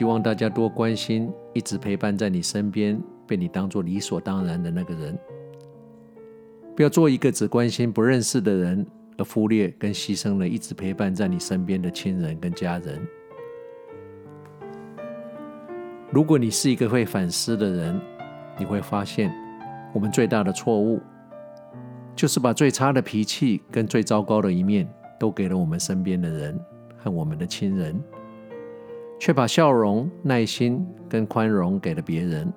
希望大家多关心一直陪伴在你身边、被你当作理所当然的那个人，不要做一个只关心不认识的人，而忽略跟牺牲了一直陪伴在你身边的亲人跟家人。如果你是一个会反思的人，你会发现，我们最大的错误，就是把最差的脾气跟最糟糕的一面，都给了我们身边的人和我们的亲人。却把笑容、耐心跟宽容给了别人，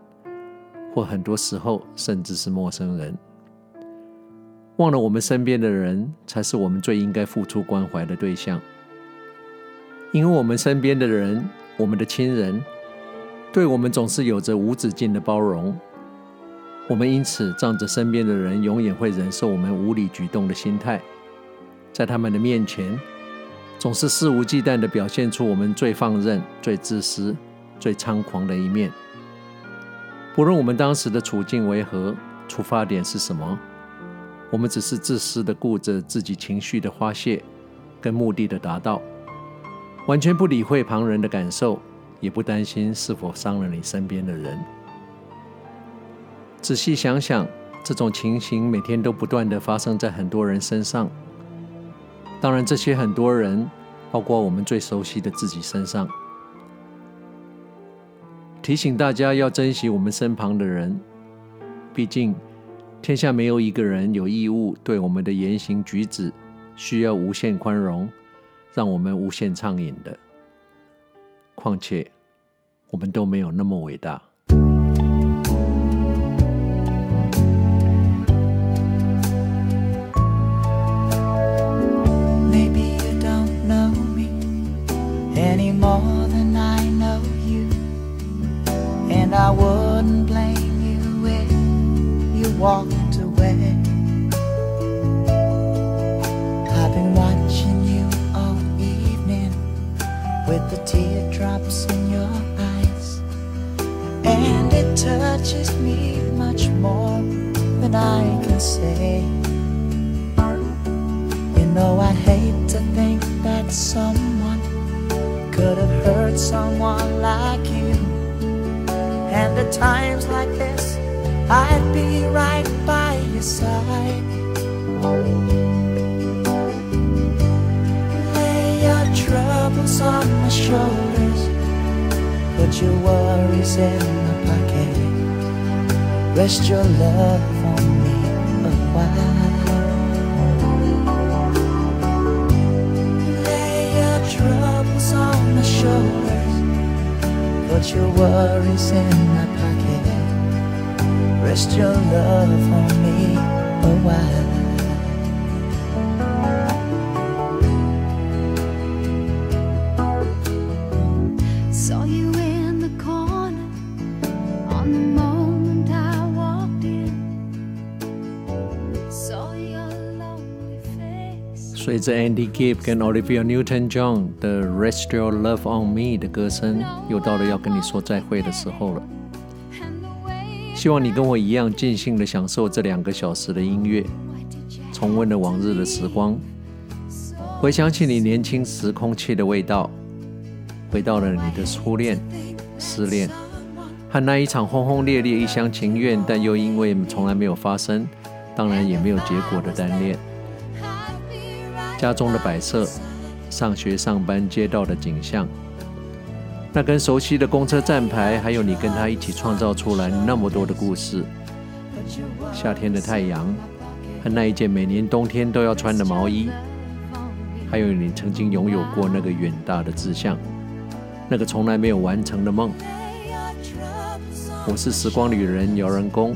或很多时候甚至是陌生人，忘了我们身边的人才是我们最应该付出关怀的对象。因为我们身边的人，我们的亲人，对我们总是有着无止境的包容，我们因此仗着身边的人永远会忍受我们无理举动的心态，在他们的面前。总是肆无忌惮地表现出我们最放任、最自私、最猖狂的一面。不论我们当时的处境为何，出发点是什么，我们只是自私地顾着自己情绪的发泄跟目的的达到，完全不理会旁人的感受，也不担心是否伤了你身边的人。仔细想想，这种情形每天都不断地发生在很多人身上。当然，这些很多人，包括我们最熟悉的自己身上，提醒大家要珍惜我们身旁的人。毕竟，天下没有一个人有义务对我们的言行举止需要无限宽容，让我们无限畅饮的。况且，我们都没有那么伟大。any more than I know you. And I wouldn't blame you if you walked away. I've been watching you all evening with the teardrops in your eyes. And it touches me much more than I can say. You know, I hate to think that someone could have hurt someone like you. And at times like this, I'd be right by your side. Lay your troubles on my shoulders, put your worries in my pocket. Rest your love on me a while. Shoulders, put your worries in my pocket. Rest your love on me a while. 随着 Andy Gibb 跟 Olivia Newton-John 的《Rest Your Love on Me》的歌声，又到了要跟你说再会的时候了。希望你跟我一样尽兴地享受这两个小时的音乐，重温了往日的时光，回想起你年轻时空气的味道，回到了你的初恋、失恋和那一场轰轰烈烈、一厢情愿，但又因为从来没有发生，当然也没有结果的单恋。家中的摆设、上学、上班、街道的景象，那根熟悉的公车站牌，还有你跟他一起创造出来那么多的故事。夏天的太阳，和那一件每年冬天都要穿的毛衣，还有你曾经拥有过那个远大的志向，那个从来没有完成的梦。我是时光旅人姚仁恭，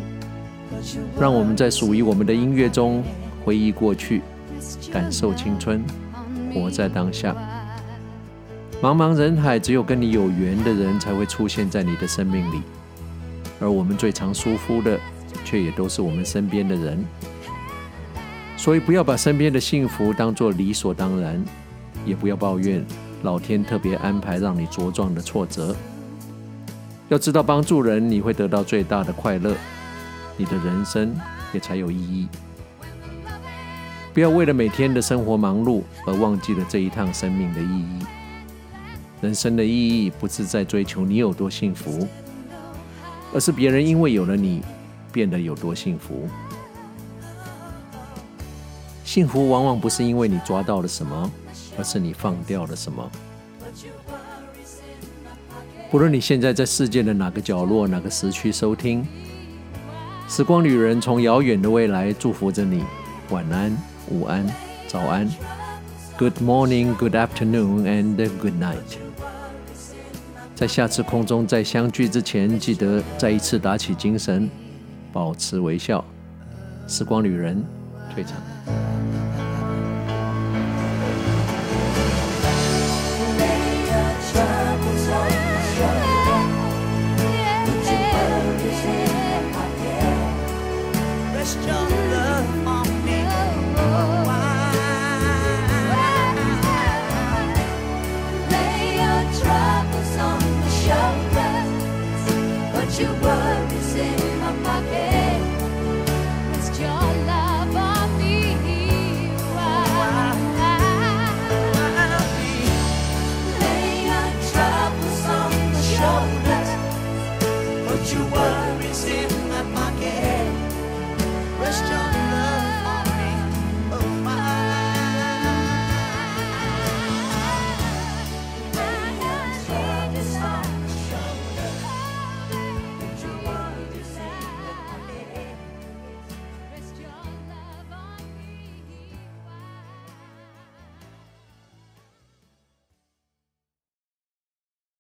让我们在属于我们的音乐中回忆过去，感受青春，活在当下。茫茫人海，只有跟你有缘的人才会出现在你的生命里，而我们最常疏忽的，却也都是我们身边的人。所以，不要把身边的幸福当作理所当然，也不要抱怨老天特别安排让你茁壮的挫折。要知道，帮助人你会得到最大的快乐，你的人生也才有意义。不要为了每天的生活忙碌而忘记了这一趟生命的意义。人生的意义不是在追求你有多幸福，而是别人因为有了你，变得有多幸福。幸福往往不是因为你抓到了什么，而是你放掉了什么。不论你现在在世界的哪个角落、哪个时区收听，时光旅人从遥远的未来祝福着你。晚安、午安、早安，Good morning, Good afternoon, and Good night。在下次空中再相聚之前，记得再一次打起精神，保持微笑。时光旅人退场。